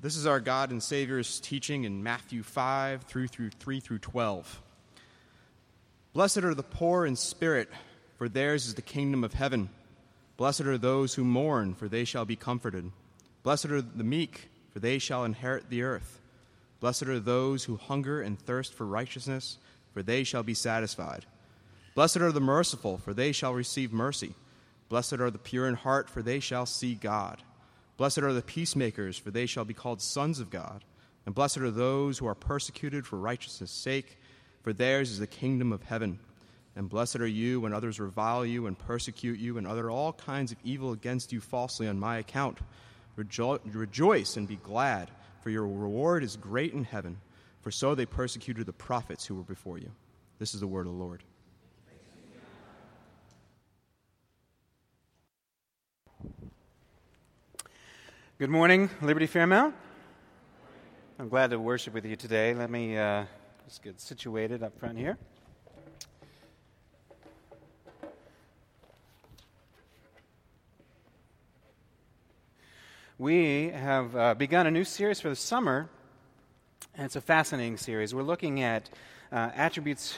This is our God and Savior's teaching in Matthew 5 through, through 3 through 12. Blessed are the poor in spirit, for theirs is the kingdom of heaven. Blessed are those who mourn, for they shall be comforted. Blessed are the meek, for they shall inherit the earth. Blessed are those who hunger and thirst for righteousness, for they shall be satisfied. Blessed are the merciful, for they shall receive mercy. Blessed are the pure in heart, for they shall see God. Blessed are the peacemakers, for they shall be called sons of God. And blessed are those who are persecuted for righteousness' sake, for theirs is the kingdom of heaven. And blessed are you when others revile you and persecute you and utter all kinds of evil against you falsely on my account. Rejo- rejoice and be glad, for your reward is great in heaven, for so they persecuted the prophets who were before you. This is the word of the Lord. Good morning, Liberty Fairmount. I'm glad to worship with you today. Let me uh, just get situated up front here. We have uh, begun a new series for the summer, and it's a fascinating series. We're looking at uh, attributes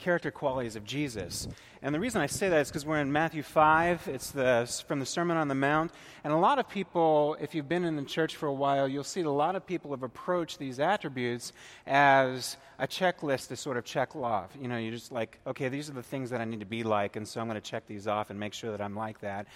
character qualities of Jesus. And the reason I say that is because we're in Matthew 5. It's the, from the Sermon on the Mount. And a lot of people, if you've been in the church for a while, you'll see a lot of people have approached these attributes as a checklist to sort of check off. You know, you're just like, okay, these are the things that I need to be like, and so I'm going to check these off and make sure that I'm like that.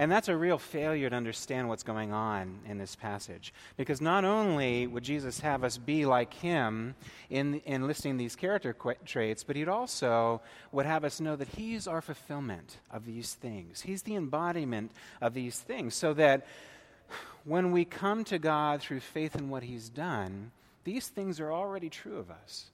And that's a real failure to understand what's going on in this passage. Because not only would Jesus have us be like him in, in listing these character qu- traits, but he'd also would have us know that he's our fulfillment of these things. He's the embodiment of these things. So that when we come to God through faith in what he's done, these things are already true of us.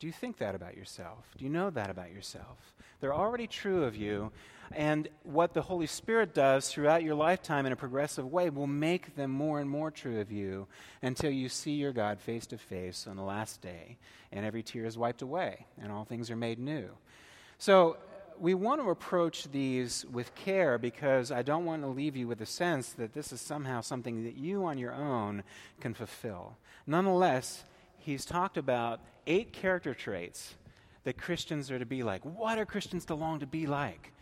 Do you think that about yourself? Do you know that about yourself? They're already true of you. And what the Holy Spirit does throughout your lifetime in a progressive way will make them more and more true of you until you see your God face to face on the last day and every tear is wiped away and all things are made new. So, we want to approach these with care because I don't want to leave you with a sense that this is somehow something that you on your own can fulfill. Nonetheless, he's talked about eight character traits that Christians are to be like. What are Christians to long to be like?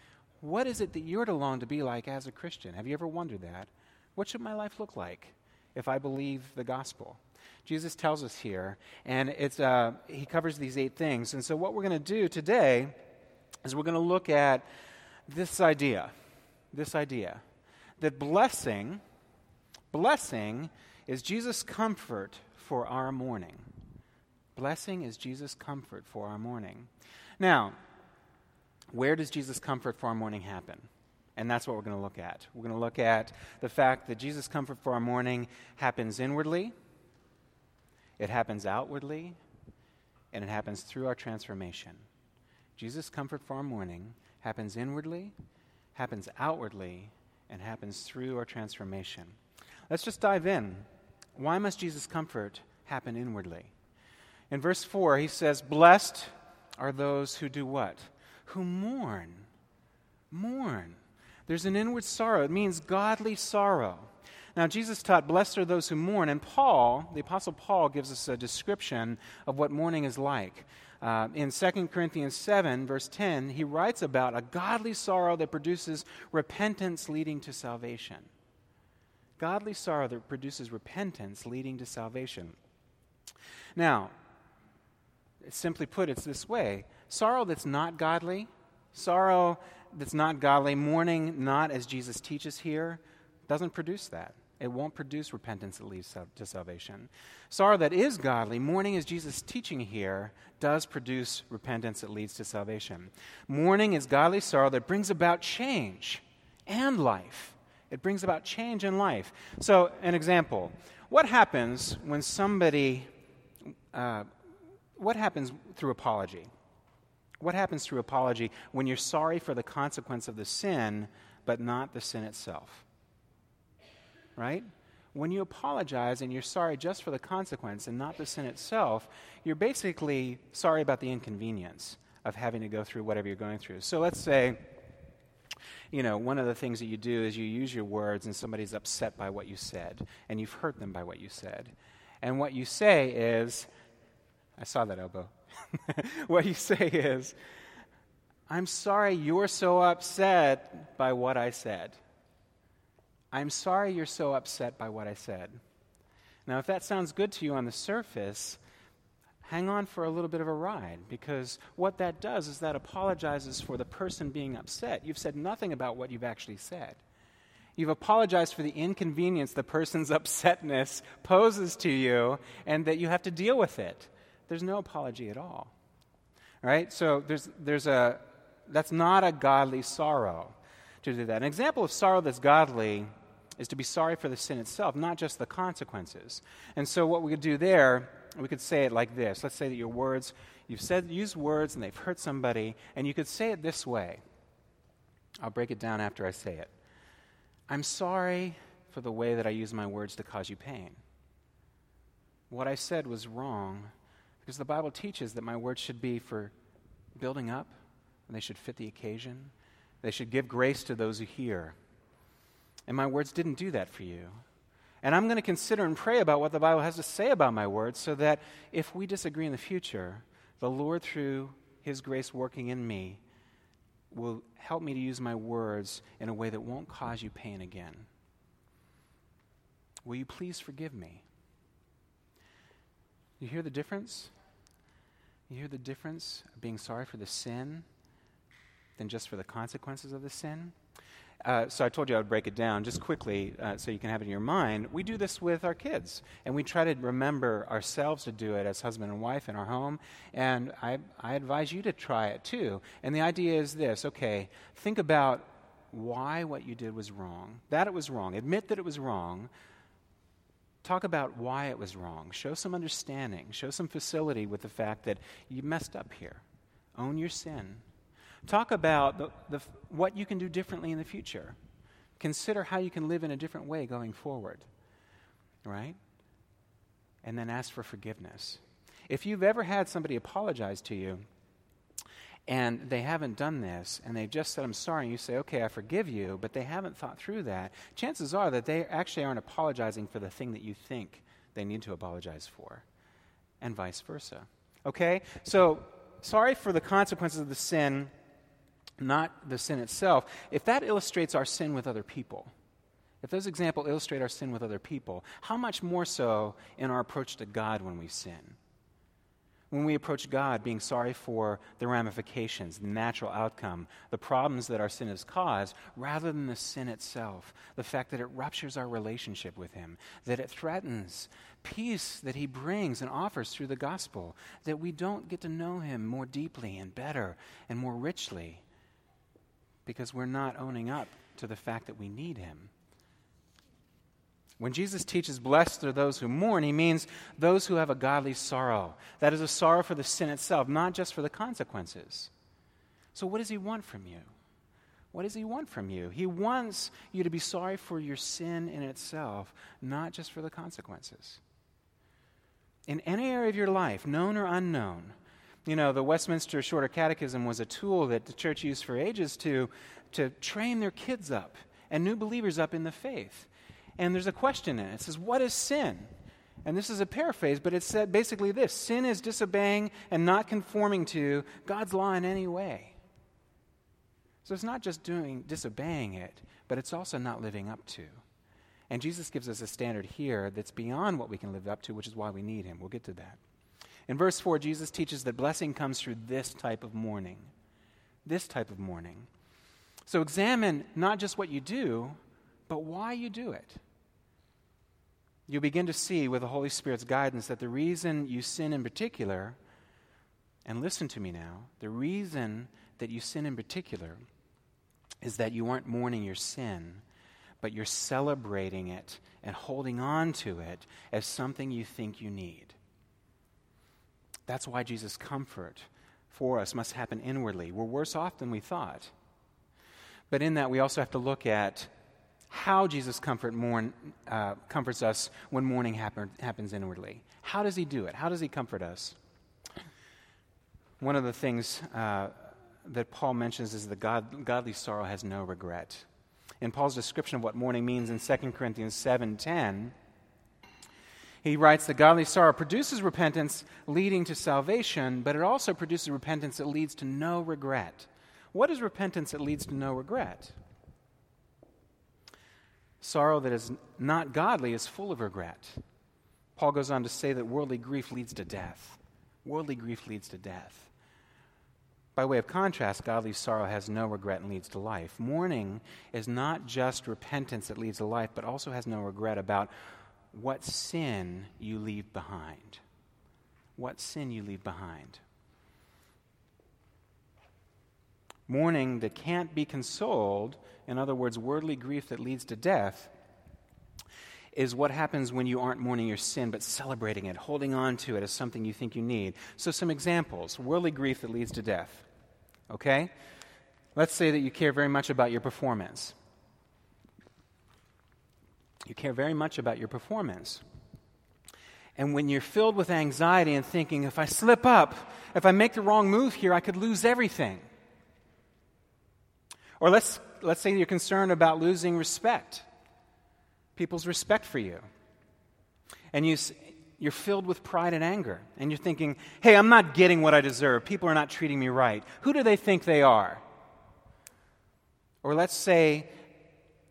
What is it that you're to long to be like as a Christian? Have you ever wondered that? What should my life look like if I believe the gospel? Jesus tells us here, and it's, uh, he covers these eight things. And so, what we're going to do today is we're going to look at this idea this idea that blessing, blessing is Jesus' comfort for our mourning. Blessing is Jesus' comfort for our mourning. Now, where does Jesus' comfort for our mourning happen? And that's what we're going to look at. We're going to look at the fact that Jesus' comfort for our mourning happens inwardly, it happens outwardly, and it happens through our transformation. Jesus' comfort for our mourning happens inwardly, happens outwardly, and happens through our transformation. Let's just dive in. Why must Jesus' comfort happen inwardly? In verse 4, he says, Blessed are those who do what? Who mourn. Mourn. There's an inward sorrow. It means godly sorrow. Now, Jesus taught, Blessed are those who mourn. And Paul, the Apostle Paul, gives us a description of what mourning is like. Uh, in 2 Corinthians 7, verse 10, he writes about a godly sorrow that produces repentance leading to salvation. Godly sorrow that produces repentance leading to salvation. Now, simply put, it's this way sorrow that's not godly, sorrow that's not godly, mourning not as Jesus teaches here, doesn't produce that. It won't produce repentance that leads to salvation. Sorrow that is godly, mourning as Jesus teaching here, does produce repentance that leads to salvation. Mourning is godly sorrow that brings about change and life. It brings about change in life. So, an example what happens when somebody uh, what happens through apology? What happens through apology when you're sorry for the consequence of the sin, but not the sin itself? Right? When you apologize and you're sorry just for the consequence and not the sin itself, you're basically sorry about the inconvenience of having to go through whatever you're going through. So let's say You know, one of the things that you do is you use your words and somebody's upset by what you said, and you've hurt them by what you said. And what you say is, I saw that elbow. what you say is, I'm sorry you're so upset by what I said. I'm sorry you're so upset by what I said. Now, if that sounds good to you on the surface, hang on for a little bit of a ride because what that does is that apologizes for the person being upset. You've said nothing about what you've actually said. You've apologized for the inconvenience the person's upsetness poses to you and that you have to deal with it. There's no apology at all. Right? So there's, there's a, that's not a godly sorrow to do that. An example of sorrow that's godly is to be sorry for the sin itself, not just the consequences. And so, what we could do there, we could say it like this. Let's say that your words, you've said, used words and they've hurt somebody, and you could say it this way. I'll break it down after I say it. I'm sorry for the way that I use my words to cause you pain. What I said was wrong because the Bible teaches that my words should be for building up, and they should fit the occasion. They should give grace to those who hear. And my words didn't do that for you. And I'm going to consider and pray about what the Bible has to say about my words so that if we disagree in the future, the Lord, through His grace working in me, will help me to use my words in a way that won't cause you pain again. Will you please forgive me? You hear the difference? You hear the difference of being sorry for the sin than just for the consequences of the sin? Uh, so I told you I would break it down just quickly uh, so you can have it in your mind. We do this with our kids, and we try to remember ourselves to do it as husband and wife in our home. And I, I advise you to try it too. And the idea is this okay, think about why what you did was wrong, that it was wrong, admit that it was wrong. Talk about why it was wrong. Show some understanding. Show some facility with the fact that you messed up here. Own your sin Talk about the, the, what you can do differently in the future. Consider how you can live in a different way going forward. Right? And then ask for forgiveness. If you've ever had somebody apologize to you and they haven't done this and they've just said, I'm sorry, and you say, okay, I forgive you, but they haven't thought through that, chances are that they actually aren't apologizing for the thing that you think they need to apologize for, and vice versa. Okay? So, sorry for the consequences of the sin not the sin itself, if that illustrates our sin with other people, if those examples illustrate our sin with other people, how much more so in our approach to God when we sin? When we approach God being sorry for the ramifications, the natural outcome, the problems that our sin has caused, rather than the sin itself, the fact that it ruptures our relationship with Him, that it threatens peace that He brings and offers through the gospel, that we don't get to know Him more deeply and better and more richly because we're not owning up to the fact that we need him. When Jesus teaches, blessed are those who mourn, he means those who have a godly sorrow. That is a sorrow for the sin itself, not just for the consequences. So, what does he want from you? What does he want from you? He wants you to be sorry for your sin in itself, not just for the consequences. In any area of your life, known or unknown, you know, the Westminster Shorter Catechism was a tool that the church used for ages to, to train their kids up and new believers up in the faith. And there's a question in it. It says, What is sin? And this is a paraphrase, but it said basically this sin is disobeying and not conforming to God's law in any way. So it's not just doing disobeying it, but it's also not living up to. And Jesus gives us a standard here that's beyond what we can live up to, which is why we need him. We'll get to that. In verse 4, Jesus teaches that blessing comes through this type of mourning. This type of mourning. So examine not just what you do, but why you do it. You'll begin to see with the Holy Spirit's guidance that the reason you sin in particular, and listen to me now, the reason that you sin in particular is that you aren't mourning your sin, but you're celebrating it and holding on to it as something you think you need. That's why Jesus' comfort for us must happen inwardly. We're worse off than we thought. But in that, we also have to look at how Jesus' comfort mourn, uh, comforts us when mourning happen, happens inwardly. How does he do it? How does he comfort us? One of the things uh, that Paul mentions is that God, godly sorrow has no regret. In Paul's description of what mourning means in 2 Corinthians 7:10, he writes that godly sorrow produces repentance leading to salvation, but it also produces repentance that leads to no regret. What is repentance that leads to no regret? Sorrow that is not godly is full of regret. Paul goes on to say that worldly grief leads to death. Worldly grief leads to death. By way of contrast, godly sorrow has no regret and leads to life. Mourning is not just repentance that leads to life, but also has no regret about what sin you leave behind. What sin you leave behind. Mourning that can't be consoled, in other words, worldly grief that leads to death, is what happens when you aren't mourning your sin but celebrating it, holding on to it as something you think you need. So, some examples worldly grief that leads to death. Okay? Let's say that you care very much about your performance. You care very much about your performance. And when you're filled with anxiety and thinking, if I slip up, if I make the wrong move here, I could lose everything. Or let's, let's say you're concerned about losing respect, people's respect for you. And you, you're filled with pride and anger. And you're thinking, hey, I'm not getting what I deserve. People are not treating me right. Who do they think they are? Or let's say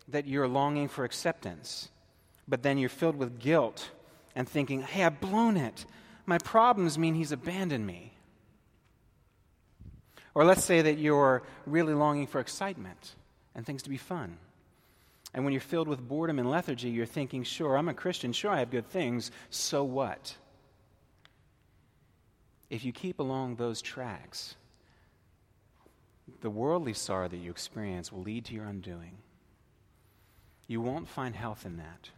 that you're longing for acceptance, but then you're filled with guilt and thinking, hey, I've blown it. My problems mean he's abandoned me. Or let's say that you're really longing for excitement and things to be fun. And when you're filled with boredom and lethargy, you're thinking, sure, I'm a Christian, sure, I have good things, so what? If you keep along those tracks, the worldly sorrow that you experience will lead to your undoing. You won't find health in that.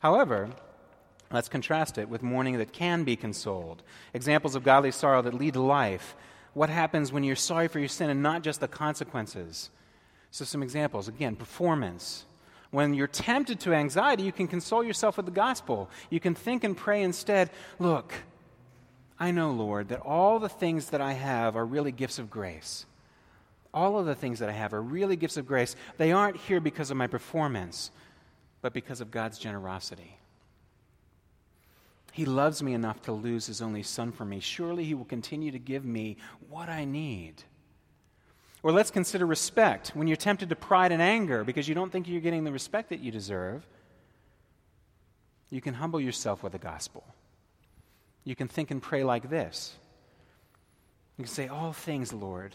However, let's contrast it with mourning that can be consoled. Examples of godly sorrow that lead to life. What happens when you're sorry for your sin and not just the consequences? So, some examples. Again, performance. When you're tempted to anxiety, you can console yourself with the gospel. You can think and pray instead, Look, I know, Lord, that all the things that I have are really gifts of grace. All of the things that I have are really gifts of grace. They aren't here because of my performance, but because of God's generosity. He loves me enough to lose his only son for me. Surely he will continue to give me what I need. Or let's consider respect. When you're tempted to pride and anger because you don't think you're getting the respect that you deserve, you can humble yourself with the gospel. You can think and pray like this. You can say, All things, Lord,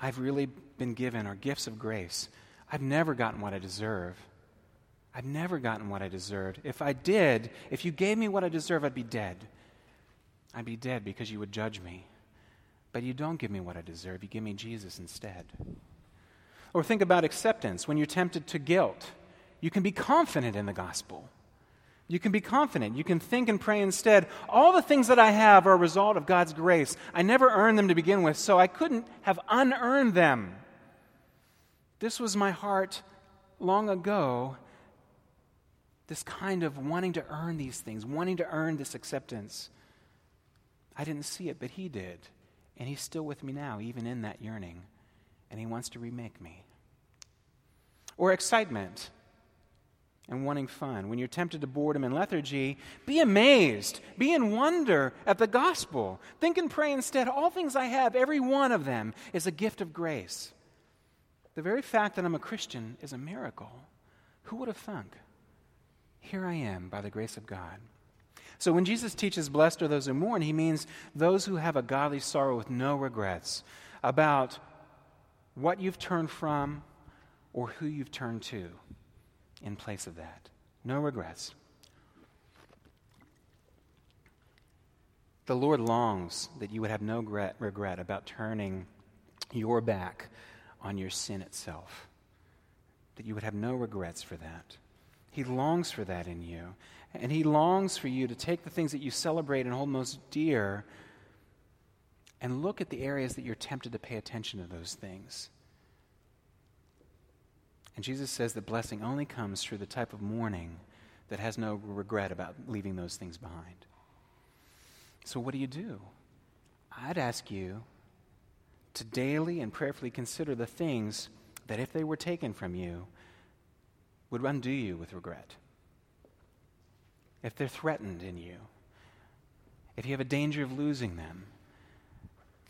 I've really been given are gifts of grace. I've never gotten what I deserve. I've never gotten what I deserved. If I did, if you gave me what I deserve, I'd be dead. I'd be dead because you would judge me. But you don't give me what I deserve, you give me Jesus instead. Or think about acceptance. When you're tempted to guilt, you can be confident in the gospel. You can be confident. You can think and pray instead. All the things that I have are a result of God's grace. I never earned them to begin with, so I couldn't have unearned them. This was my heart long ago. This kind of wanting to earn these things, wanting to earn this acceptance. I didn't see it, but He did. And He's still with me now, even in that yearning. And He wants to remake me. Or excitement and wanting fun. When you're tempted to boredom and lethargy, be amazed. Be in wonder at the gospel. Think and pray instead. All things I have, every one of them, is a gift of grace. The very fact that I'm a Christian is a miracle. Who would have thunk? Here I am by the grace of God. So when Jesus teaches, Blessed are those who mourn, he means those who have a godly sorrow with no regrets about what you've turned from or who you've turned to in place of that. No regrets. The Lord longs that you would have no regret about turning your back on your sin itself, that you would have no regrets for that. He longs for that in you. And He longs for you to take the things that you celebrate and hold most dear and look at the areas that you're tempted to pay attention to those things. And Jesus says that blessing only comes through the type of mourning that has no regret about leaving those things behind. So, what do you do? I'd ask you to daily and prayerfully consider the things that, if they were taken from you, would undo you with regret. If they're threatened in you, if you have a danger of losing them,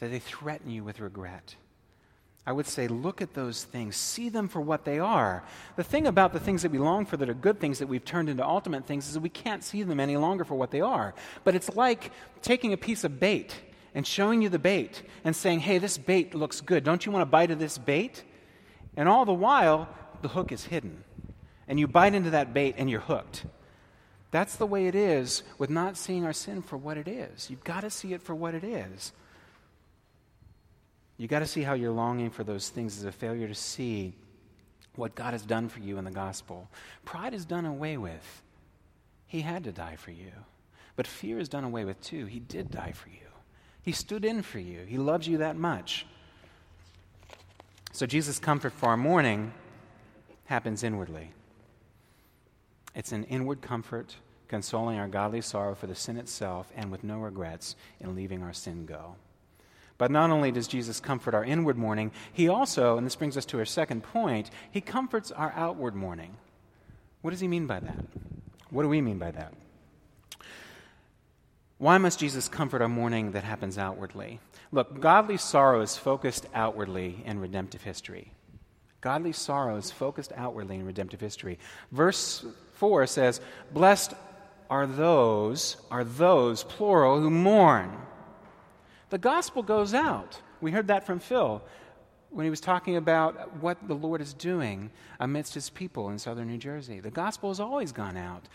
that they threaten you with regret. I would say, look at those things, see them for what they are. The thing about the things that we long for that are good things that we've turned into ultimate things is that we can't see them any longer for what they are. But it's like taking a piece of bait and showing you the bait and saying, hey, this bait looks good. Don't you want to bite of this bait? And all the while, the hook is hidden. And you bite into that bait and you're hooked. That's the way it is with not seeing our sin for what it is. You've got to see it for what it is. You've got to see how you're longing for those things is a failure to see what God has done for you in the gospel. Pride is done away with. He had to die for you. But fear is done away with too. He did die for you. He stood in for you. He loves you that much. So Jesus' comfort for our mourning happens inwardly. It's an inward comfort, consoling our godly sorrow for the sin itself, and with no regrets in leaving our sin go. But not only does Jesus comfort our inward mourning, he also, and this brings us to our second point, he comforts our outward mourning. What does he mean by that? What do we mean by that? Why must Jesus comfort our mourning that happens outwardly? Look, godly sorrow is focused outwardly in redemptive history. Godly sorrow is focused outwardly in redemptive history. Verse 4 says, Blessed are those, are those, plural, who mourn. The gospel goes out. We heard that from Phil when he was talking about what the Lord is doing amidst his people in southern New Jersey. The gospel has always gone out.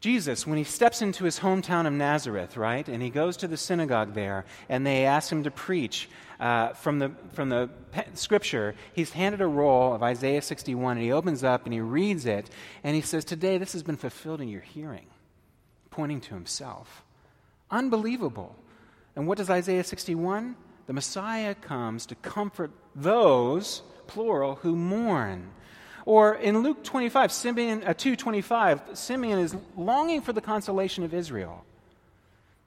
Jesus, when he steps into his hometown of Nazareth, right, and he goes to the synagogue there, and they ask him to preach uh, from, the, from the scripture, he's handed a roll of Isaiah 61, and he opens up and he reads it, and he says, Today this has been fulfilled in your hearing, pointing to himself. Unbelievable. And what does Isaiah 61? The Messiah comes to comfort those, plural, who mourn. Or in Luke 25, Simeon, uh, 225, Simeon is longing for the consolation of Israel.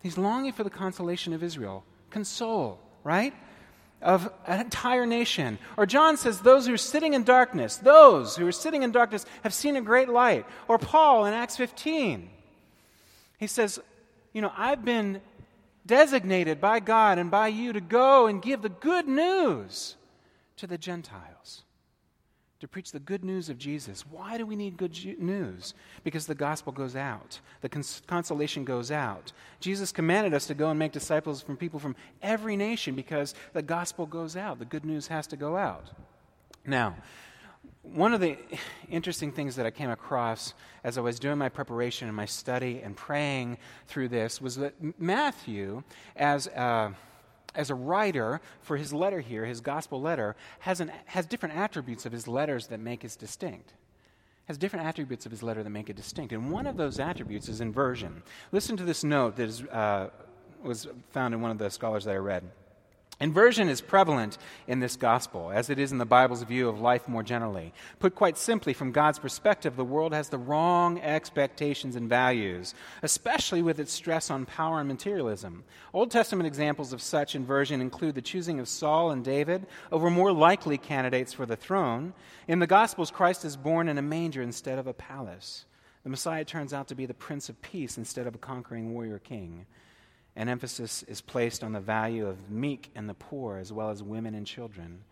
He's longing for the consolation of Israel. Console, right? Of an entire nation. Or John says, those who are sitting in darkness, those who are sitting in darkness have seen a great light. Or Paul in Acts 15. He says, you know, I've been designated by God and by you to go and give the good news to the Gentiles to preach the good news of Jesus. Why do we need good news? Because the gospel goes out, the cons- consolation goes out. Jesus commanded us to go and make disciples from people from every nation because the gospel goes out. The good news has to go out. Now, one of the interesting things that I came across as I was doing my preparation and my study and praying through this was that Matthew, as a as a writer for his letter here, his gospel letter, has, an, has different attributes of his letters that make it distinct. Has different attributes of his letter that make it distinct. And one of those attributes is inversion. Listen to this note that is, uh, was found in one of the scholars that I read. Inversion is prevalent in this gospel, as it is in the Bible's view of life more generally. Put quite simply, from God's perspective, the world has the wrong expectations and values, especially with its stress on power and materialism. Old Testament examples of such inversion include the choosing of Saul and David over more likely candidates for the throne. In the Gospels, Christ is born in a manger instead of a palace. The Messiah turns out to be the Prince of Peace instead of a conquering warrior king. An emphasis is placed on the value of meek and the poor, as well as women and children.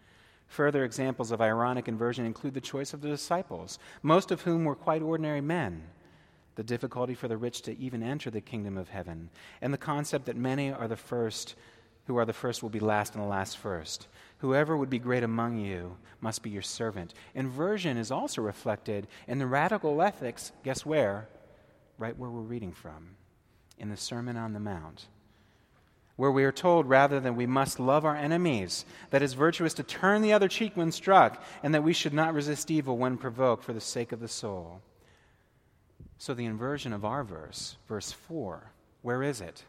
Further examples of ironic inversion include the choice of the disciples, most of whom were quite ordinary men, the difficulty for the rich to even enter the kingdom of heaven, and the concept that many are the first, who are the first will be last, and the last first. Whoever would be great among you must be your servant. Inversion is also reflected in the radical ethics, guess where? Right where we're reading from in the Sermon on the Mount, where we are told rather than we must love our enemies, that it's virtuous to turn the other cheek when struck, and that we should not resist evil when provoked for the sake of the soul. So, the inversion of our verse, verse 4, where is it?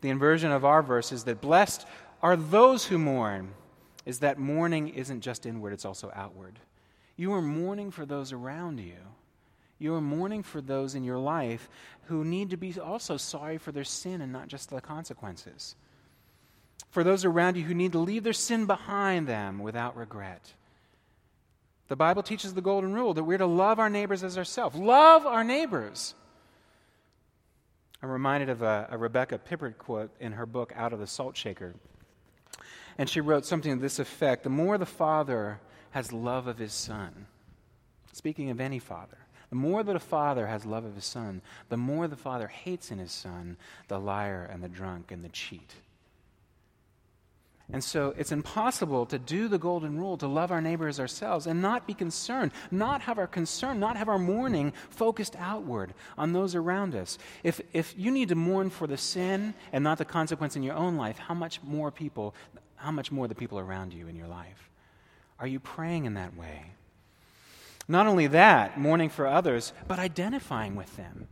The inversion of our verse is that blessed are those who mourn, is that mourning isn't just inward, it's also outward. You are mourning for those around you. You are mourning for those in your life who need to be also sorry for their sin and not just the consequences. for those around you who need to leave their sin behind them without regret. The Bible teaches the golden rule that we're to love our neighbors as ourselves. Love our neighbors. I'm reminded of a, a Rebecca Pippert quote in her book, Out of the Salt Shaker. And she wrote something to this effect The more the father has love of his son, speaking of any father, the more that a father has love of his son, the more the father hates in his son the liar and the drunk and the cheat. And so it's impossible to do the golden rule, to love our neighbor as ourselves, and not be concerned, not have our concern, not have our mourning focused outward on those around us. If, if you need to mourn for the sin and not the consequence in your own life, how much more people, how much more the people around you in your life? Are you praying in that way? Not only that, mourning for others, but identifying with them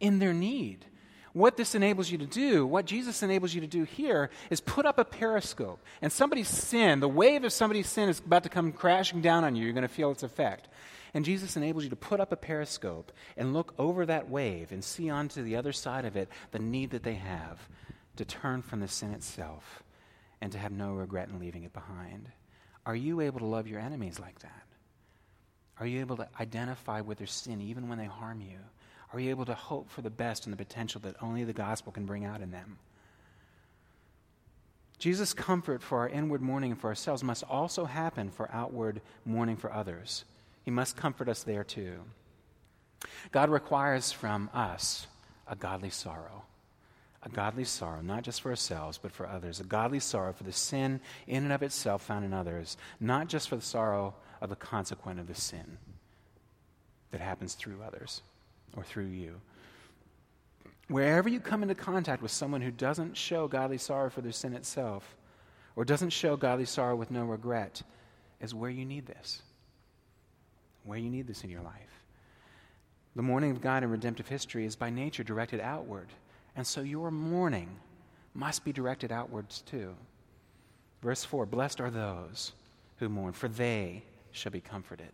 in their need what this enables you to do, what Jesus enables you to do here, is put up a periscope. And somebody's sin, the wave of somebody's sin is about to come crashing down on you. You're going to feel its effect. And Jesus enables you to put up a periscope and look over that wave and see onto the other side of it the need that they have to turn from the sin itself and to have no regret in leaving it behind. Are you able to love your enemies like that? Are you able to identify with their sin even when they harm you? Are you able to hope for the best and the potential that only the gospel can bring out in them? Jesus' comfort for our inward mourning and for ourselves must also happen for outward mourning for others. He must comfort us there too. God requires from us a godly sorrow. A godly sorrow, not just for ourselves, but for others. A godly sorrow for the sin in and of itself found in others, not just for the sorrow of the consequent of the sin that happens through others or through you. Wherever you come into contact with someone who doesn't show godly sorrow for their sin itself, or doesn't show godly sorrow with no regret, is where you need this. Where you need this in your life. The mourning of God in redemptive history is by nature directed outward, and so your mourning must be directed outwards too. Verse 4 Blessed are those who mourn, for they shall be comforted.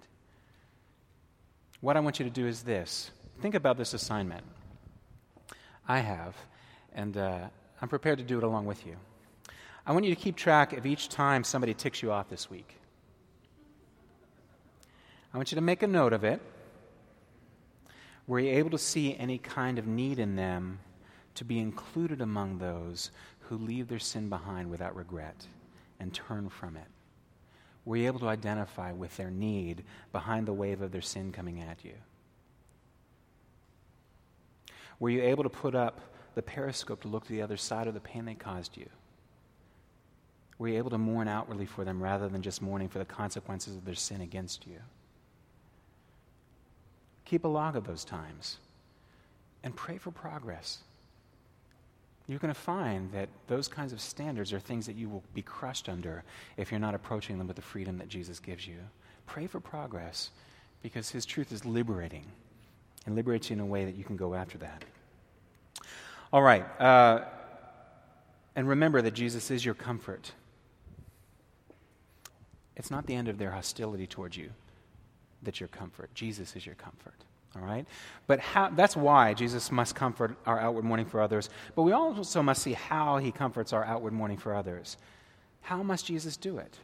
What I want you to do is this Think about this assignment. I have, and uh, I'm prepared to do it along with you. I want you to keep track of each time somebody ticks you off this week. I want you to make a note of it. Were you able to see any kind of need in them to be included among those who leave their sin behind without regret and turn from it? Were you able to identify with their need behind the wave of their sin coming at you? Were you able to put up the periscope to look to the other side of the pain they caused you? Were you able to mourn outwardly for them rather than just mourning for the consequences of their sin against you? Keep a log of those times and pray for progress. You're going to find that those kinds of standards are things that you will be crushed under if you're not approaching them with the freedom that Jesus gives you. Pray for progress because His truth is liberating and liberates you in a way that you can go after that. All right. Uh, and remember that Jesus is your comfort. It's not the end of their hostility towards you that's your comfort. Jesus is your comfort. All right? But how, that's why Jesus must comfort our outward mourning for others. But we also must see how he comforts our outward mourning for others. How must Jesus do it?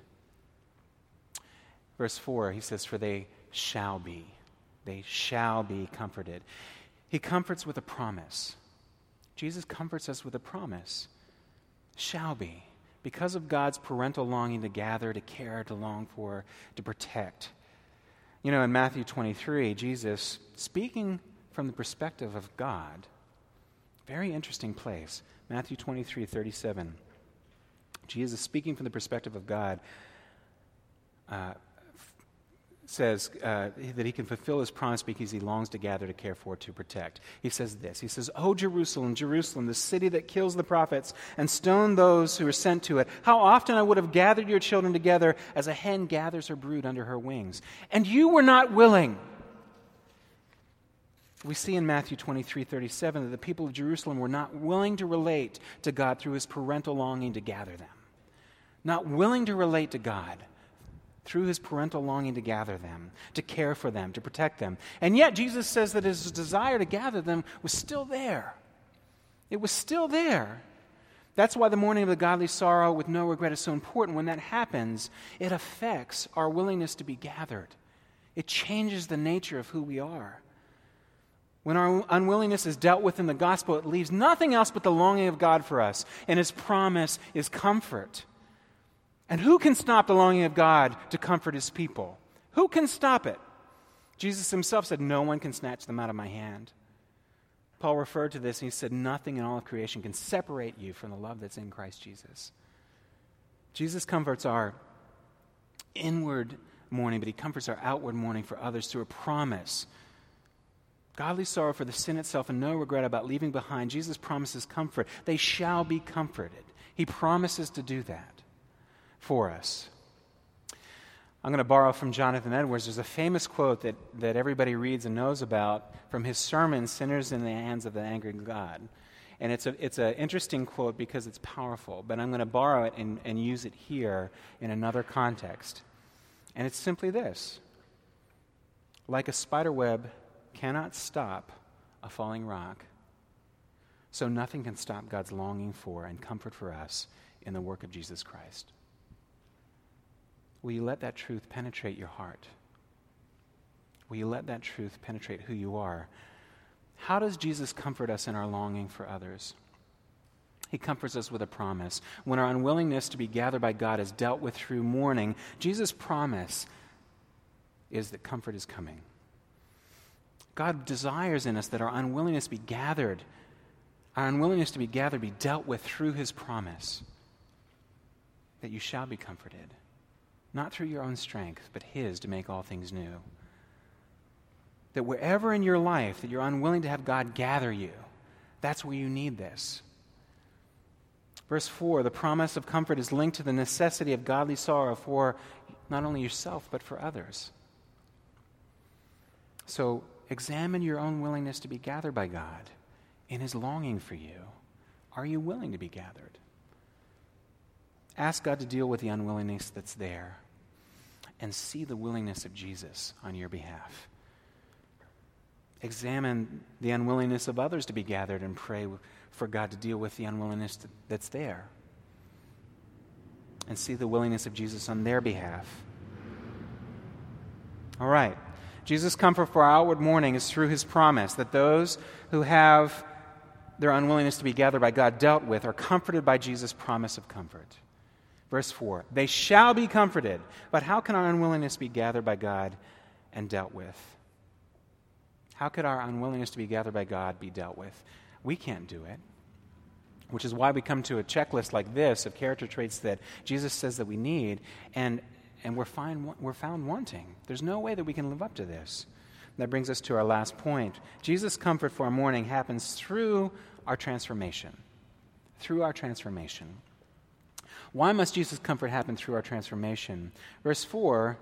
Verse 4, he says, For they shall be they shall be comforted. He comforts with a promise. Jesus comforts us with a promise. Shall be. Because of God's parental longing to gather, to care, to long for, to protect. You know, in Matthew 23, Jesus, speaking from the perspective of God, very interesting place. Matthew 23, 37. Jesus, speaking from the perspective of God, uh, says uh, that he can fulfill his promise because he longs to gather, to care for, to protect. He says this He says, Oh, Jerusalem, Jerusalem, the city that kills the prophets and stone those who are sent to it, how often I would have gathered your children together as a hen gathers her brood under her wings. And you were not willing. We see in Matthew 23 37 that the people of Jerusalem were not willing to relate to God through his parental longing to gather them, not willing to relate to God through his parental longing to gather them, to care for them, to protect them. And yet, Jesus says that his desire to gather them was still there. It was still there. That's why the mourning of the godly sorrow with no regret is so important. When that happens, it affects our willingness to be gathered, it changes the nature of who we are. When our unwillingness is dealt with in the gospel, it leaves nothing else but the longing of God for us, and His promise is comfort. And who can stop the longing of God to comfort His people? Who can stop it? Jesus Himself said, No one can snatch them out of my hand. Paul referred to this and he said, Nothing in all of creation can separate you from the love that's in Christ Jesus. Jesus comforts our inward mourning, but he comforts our outward mourning for others through a promise Godly sorrow for the sin itself and no regret about leaving behind. Jesus promises comfort. They shall be comforted. He promises to do that for us. I'm going to borrow from Jonathan Edwards. There's a famous quote that, that everybody reads and knows about from his sermon, Sinners in the Hands of the Angry God. And it's an it's a interesting quote because it's powerful, but I'm going to borrow it and, and use it here in another context. And it's simply this Like a spider web cannot stop a falling rock. So nothing can stop God's longing for and comfort for us in the work of Jesus Christ. Will you let that truth penetrate your heart? Will you let that truth penetrate who you are? How does Jesus comfort us in our longing for others? He comforts us with a promise. When our unwillingness to be gathered by God is dealt with through mourning, Jesus' promise is that comfort is coming. God desires in us that our unwillingness be gathered, our unwillingness to be gathered be dealt with through his promise that you shall be comforted, not through your own strength, but his to make all things new. That wherever in your life that you're unwilling to have God gather you, that's where you need this. Verse 4 the promise of comfort is linked to the necessity of godly sorrow for not only yourself, but for others. So, examine your own willingness to be gathered by God in His longing for you. Are you willing to be gathered? Ask God to deal with the unwillingness that's there and see the willingness of Jesus on your behalf. Examine the unwillingness of others to be gathered and pray for God to deal with the unwillingness that's there. And see the willingness of Jesus on their behalf. All right. Jesus' comfort for our outward mourning is through his promise that those who have their unwillingness to be gathered by God dealt with are comforted by Jesus' promise of comfort. Verse 4 They shall be comforted. But how can our unwillingness be gathered by God and dealt with? How could our unwillingness to be gathered by God be dealt with? We can't do it. Which is why we come to a checklist like this of character traits that Jesus says that we need. And and we're, find, we're found wanting. There's no way that we can live up to this. That brings us to our last point. Jesus' comfort for our mourning happens through our transformation. Through our transformation. Why must Jesus' comfort happen through our transformation? Verse 4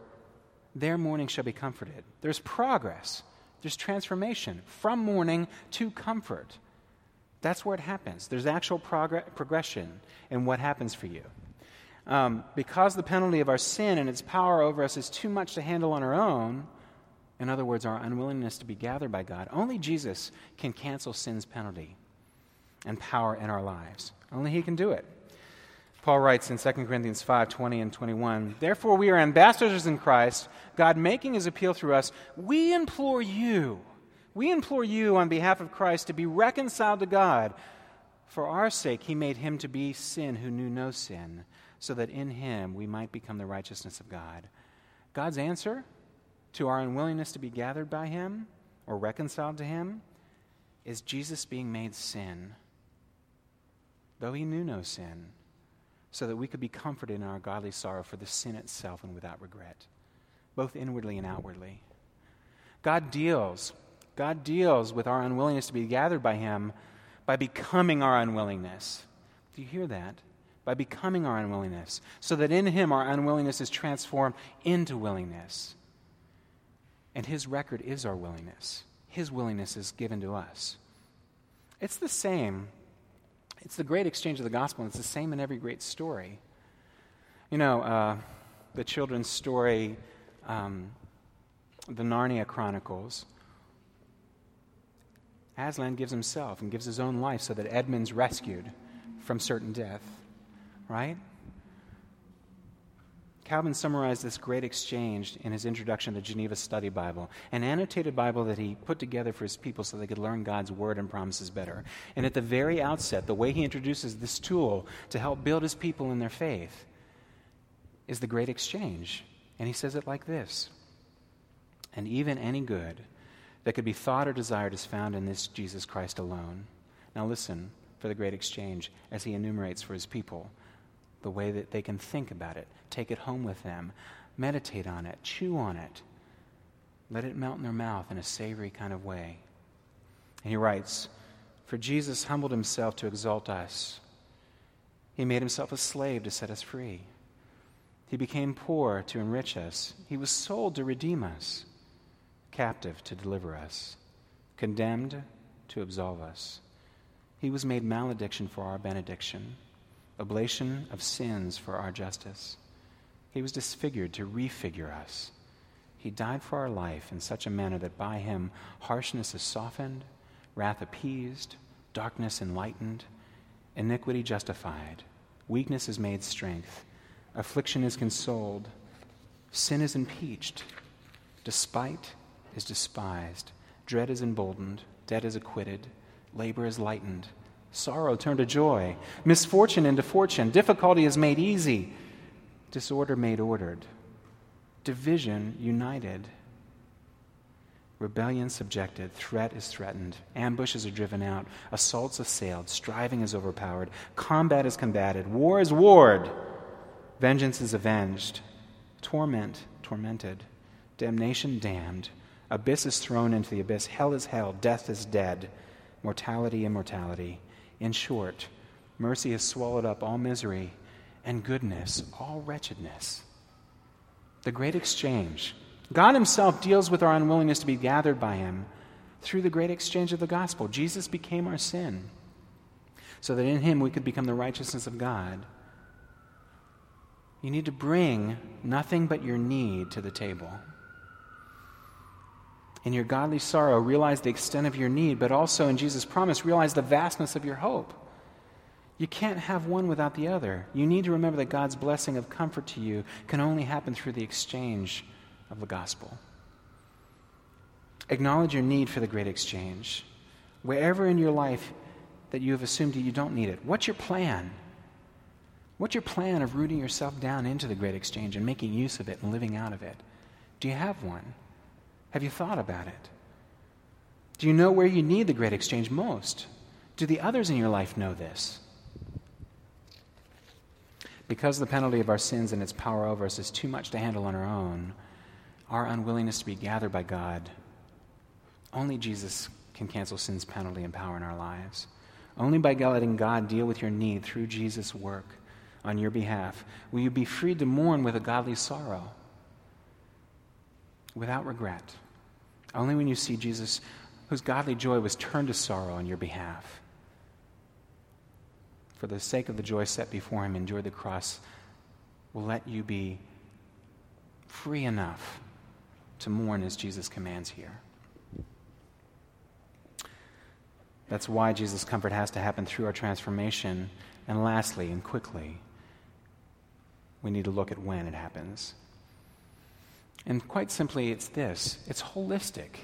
their mourning shall be comforted. There's progress, there's transformation from mourning to comfort. That's where it happens. There's actual progress, progression in what happens for you. Um, because the penalty of our sin and its power over us is too much to handle on our own, in other words, our unwillingness to be gathered by God, only Jesus can cancel sin's penalty and power in our lives. Only He can do it. Paul writes in 2 Corinthians 5 20 and 21 Therefore, we are ambassadors in Christ, God making his appeal through us. We implore you, we implore you on behalf of Christ to be reconciled to God. For our sake, he made him to be sin who knew no sin so that in him we might become the righteousness of God. God's answer to our unwillingness to be gathered by him or reconciled to him is Jesus being made sin, though he knew no sin, so that we could be comforted in our godly sorrow for the sin itself and without regret, both inwardly and outwardly. God deals. God deals with our unwillingness to be gathered by him by becoming our unwillingness. Do you hear that? by becoming our unwillingness, so that in Him our unwillingness is transformed into willingness. And His record is our willingness. His willingness is given to us. It's the same. It's the great exchange of the gospel, and it's the same in every great story. You know, uh, the children's story, um, the Narnia Chronicles, Aslan gives himself and gives his own life so that Edmund's rescued from certain death, right? Calvin summarized this great exchange in his introduction to the Geneva Study Bible, an annotated Bible that he put together for his people so they could learn God's word and promises better. And at the very outset, the way he introduces this tool to help build his people in their faith is the great exchange. And he says it like this And even any good that could be thought or desired is found in this Jesus Christ alone. Now listen for the great exchange as he enumerates for his people the way that they can think about it, take it home with them, meditate on it, chew on it, let it melt in their mouth in a savory kind of way. And he writes, For Jesus humbled himself to exalt us. He made himself a slave to set us free. He became poor to enrich us. He was sold to redeem us, captive to deliver us, condemned to absolve us. He was made malediction for our benediction, oblation of sins for our justice. He was disfigured to refigure us. He died for our life in such a manner that by him harshness is softened, wrath appeased, darkness enlightened, iniquity justified, weakness is made strength, affliction is consoled, sin is impeached, despite is despised, dread is emboldened, debt is acquitted Labor is lightened, sorrow turned to joy, misfortune into fortune, difficulty is made easy, disorder made ordered, division united, rebellion subjected, threat is threatened, ambushes are driven out, assaults assailed, striving is overpowered, combat is combated, war is warred, vengeance is avenged, torment tormented, damnation damned, abyss is thrown into the abyss, hell is hell, death is dead. Mortality, immortality. In short, mercy has swallowed up all misery, and goodness, all wretchedness. The great exchange. God Himself deals with our unwillingness to be gathered by Him through the great exchange of the gospel. Jesus became our sin so that in Him we could become the righteousness of God. You need to bring nothing but your need to the table. In your godly sorrow, realize the extent of your need, but also in Jesus' promise, realize the vastness of your hope. You can't have one without the other. You need to remember that God's blessing of comfort to you can only happen through the exchange of the gospel. Acknowledge your need for the great exchange. Wherever in your life that you have assumed that you don't need it, what's your plan? What's your plan of rooting yourself down into the great exchange and making use of it and living out of it? Do you have one? Have you thought about it? Do you know where you need the great exchange most? Do the others in your life know this? Because the penalty of our sins and its power over us is too much to handle on our own, our unwillingness to be gathered by God, only Jesus can cancel sin's penalty and power in our lives. Only by letting God deal with your need through Jesus' work on your behalf will you be freed to mourn with a godly sorrow without regret. Only when you see Jesus, whose godly joy was turned to sorrow on your behalf. For the sake of the joy set before him, endure the cross, will let you be free enough to mourn as Jesus commands here. That's why Jesus' comfort has to happen through our transformation. And lastly, and quickly, we need to look at when it happens. And quite simply, it's this it's holistic.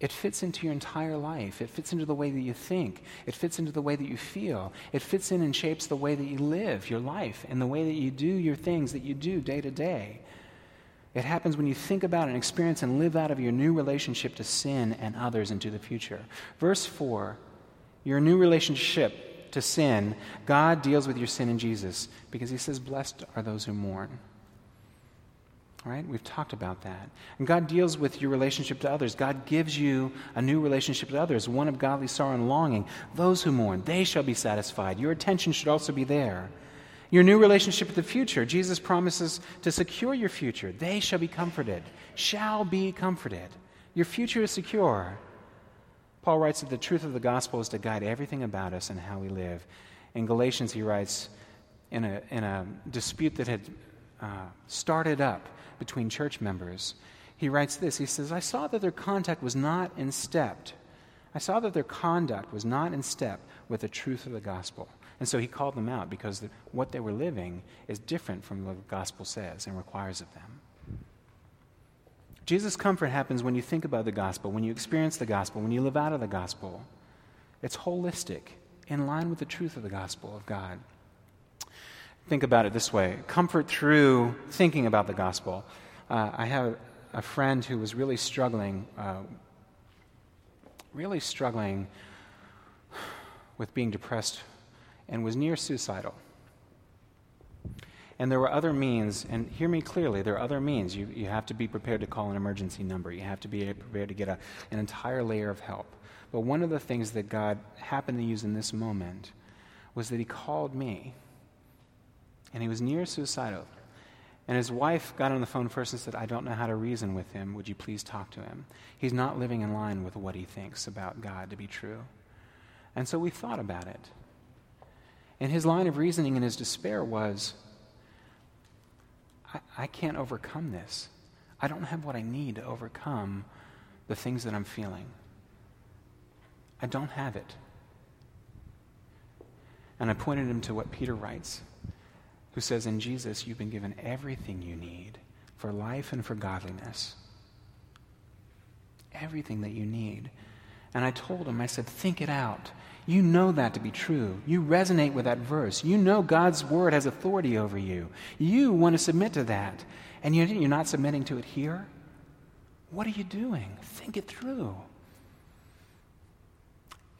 It fits into your entire life. It fits into the way that you think. It fits into the way that you feel. It fits in and shapes the way that you live your life and the way that you do your things that you do day to day. It happens when you think about and experience and live out of your new relationship to sin and others into the future. Verse 4 Your new relationship to sin, God deals with your sin in Jesus because he says, Blessed are those who mourn. Right? We've talked about that. And God deals with your relationship to others. God gives you a new relationship to others, one of godly sorrow and longing. Those who mourn, they shall be satisfied. Your attention should also be there. Your new relationship with the future, Jesus promises to secure your future. They shall be comforted, shall be comforted. Your future is secure. Paul writes that the truth of the gospel is to guide everything about us and how we live. In Galatians, he writes, in a, in a dispute that had uh, started up between church members. He writes this He says, I saw that their contact was not in step I saw that their conduct was not in step with the truth of the gospel. And so he called them out because the, what they were living is different from what the gospel says and requires of them. Jesus' comfort happens when you think about the gospel, when you experience the gospel, when you live out of the gospel. It's holistic, in line with the truth of the gospel of God. Think about it this way comfort through thinking about the gospel. Uh, I have a friend who was really struggling, uh, really struggling with being depressed and was near suicidal. And there were other means, and hear me clearly, there are other means. You, you have to be prepared to call an emergency number, you have to be prepared to get a, an entire layer of help. But one of the things that God happened to use in this moment was that He called me, and He was near suicidal. And his wife got on the phone first and said, I don't know how to reason with him. Would you please talk to him? He's not living in line with what he thinks about God to be true. And so we thought about it. And his line of reasoning in his despair was I, I can't overcome this. I don't have what I need to overcome the things that I'm feeling. I don't have it. And I pointed him to what Peter writes, who says, In Jesus, you've been given everything you need for life and for godliness. Everything that you need. And I told him, I said, think it out. You know that to be true. You resonate with that verse. You know God's word has authority over you. You want to submit to that. And you're not submitting to it here? What are you doing? Think it through.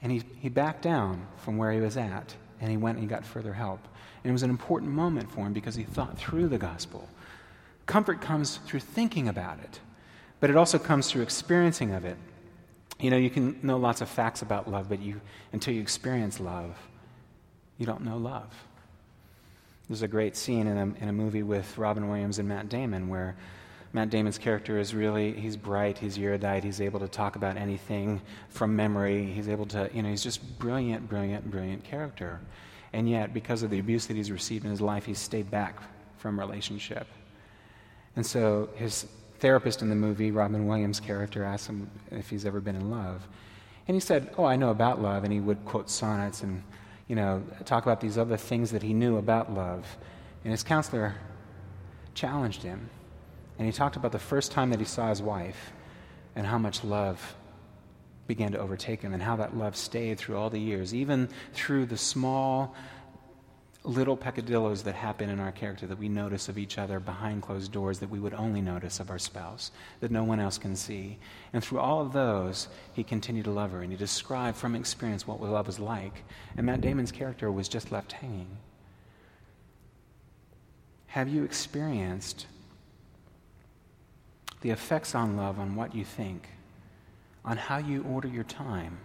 And he, he backed down from where he was at, and he went and he got further help. And it was an important moment for him because he thought through the gospel. Comfort comes through thinking about it, but it also comes through experiencing of it. You know, you can know lots of facts about love, but you, until you experience love, you don't know love. There's a great scene in a, in a movie with Robin Williams and Matt Damon where Matt Damon's character is really, he's bright, he's erudite, he's able to talk about anything from memory. He's able to, you know, he's just brilliant, brilliant, brilliant character. And yet, because of the abuse that he's received in his life, he's stayed back from relationship. And so his therapist in the movie, Robin Williams' character, asked him if he's ever been in love. And he said, Oh, I know about love. And he would quote sonnets and, you know, talk about these other things that he knew about love. And his counselor challenged him. And he talked about the first time that he saw his wife and how much love began to overtake him and how that love stayed through all the years, even through the small little peccadillos that happen in our character that we notice of each other behind closed doors that we would only notice of our spouse, that no one else can see. And through all of those, he continued to love her, and he described from experience what love was like. And Matt Damon's character was just left hanging. Have you experienced the effects on love on what you think, on how you order your time,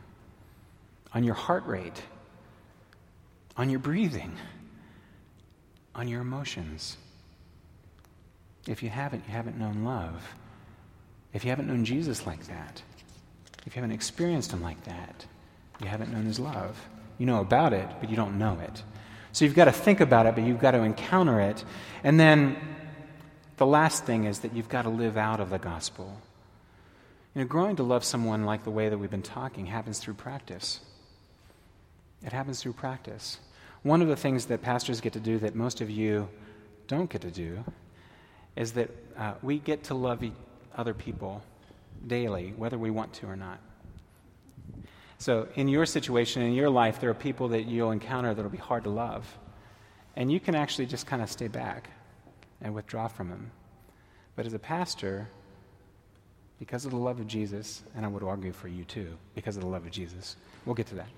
on your heart rate, on your breathing? on your emotions. If you haven't, you haven't known love. If you haven't known Jesus like that, if you haven't experienced him like that, you haven't known his love. You know about it, but you don't know it. So you've got to think about it, but you've got to encounter it. And then the last thing is that you've got to live out of the gospel. You know, growing to love someone like the way that we've been talking happens through practice. It happens through practice. One of the things that pastors get to do that most of you don't get to do is that uh, we get to love other people daily, whether we want to or not. So, in your situation, in your life, there are people that you'll encounter that will be hard to love. And you can actually just kind of stay back and withdraw from them. But as a pastor, because of the love of Jesus, and I would argue for you too, because of the love of Jesus, we'll get to that.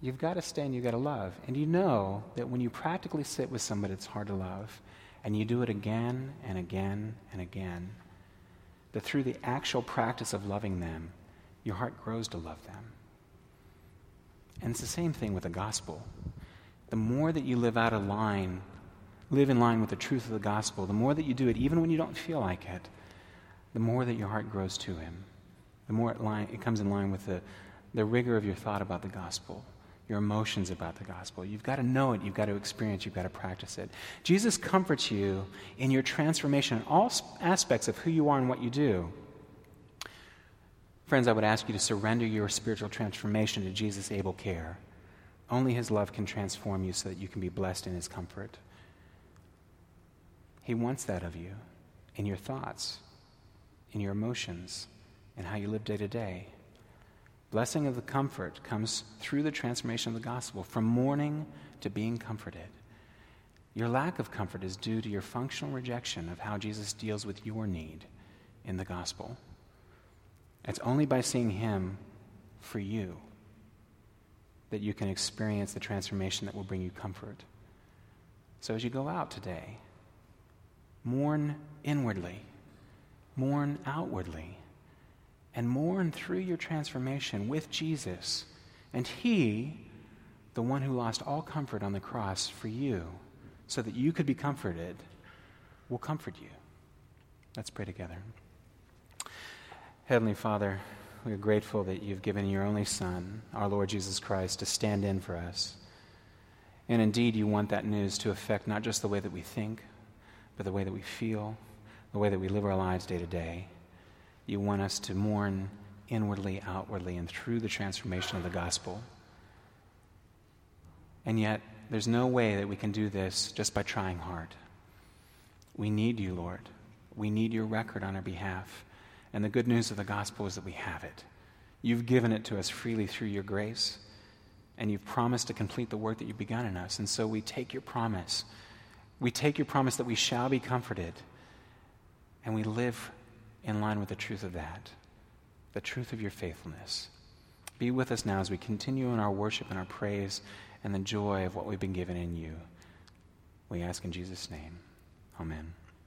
You've got to stay and you've got to love. And you know that when you practically sit with somebody that's hard to love, and you do it again and again and again, that through the actual practice of loving them, your heart grows to love them. And it's the same thing with the gospel. The more that you live out of line, live in line with the truth of the gospel, the more that you do it, even when you don't feel like it, the more that your heart grows to Him. The more it, line, it comes in line with the, the rigor of your thought about the gospel your emotions about the gospel. You've got to know it, you've got to experience, it, you've got to practice it. Jesus comforts you in your transformation in all aspects of who you are and what you do. Friends, I would ask you to surrender your spiritual transformation to Jesus' able care. Only His love can transform you so that you can be blessed in His comfort. He wants that of you in your thoughts, in your emotions, in how you live day to day. Blessing of the comfort comes through the transformation of the gospel from mourning to being comforted. Your lack of comfort is due to your functional rejection of how Jesus deals with your need in the gospel. It's only by seeing Him for you that you can experience the transformation that will bring you comfort. So as you go out today, mourn inwardly, mourn outwardly, and mourn through your transformation with Jesus. And He, the one who lost all comfort on the cross for you, so that you could be comforted, will comfort you. Let's pray together. Heavenly Father, we are grateful that you've given your only Son, our Lord Jesus Christ, to stand in for us. And indeed, you want that news to affect not just the way that we think, but the way that we feel, the way that we live our lives day to day. You want us to mourn inwardly, outwardly, and through the transformation of the gospel. And yet, there's no way that we can do this just by trying hard. We need you, Lord. We need your record on our behalf. And the good news of the gospel is that we have it. You've given it to us freely through your grace, and you've promised to complete the work that you've begun in us. And so we take your promise. We take your promise that we shall be comforted, and we live in line with the truth of that, the truth of your faithfulness. Be with us now as we continue in our worship and our praise and the joy of what we've been given in you. We ask in Jesus' name. Amen.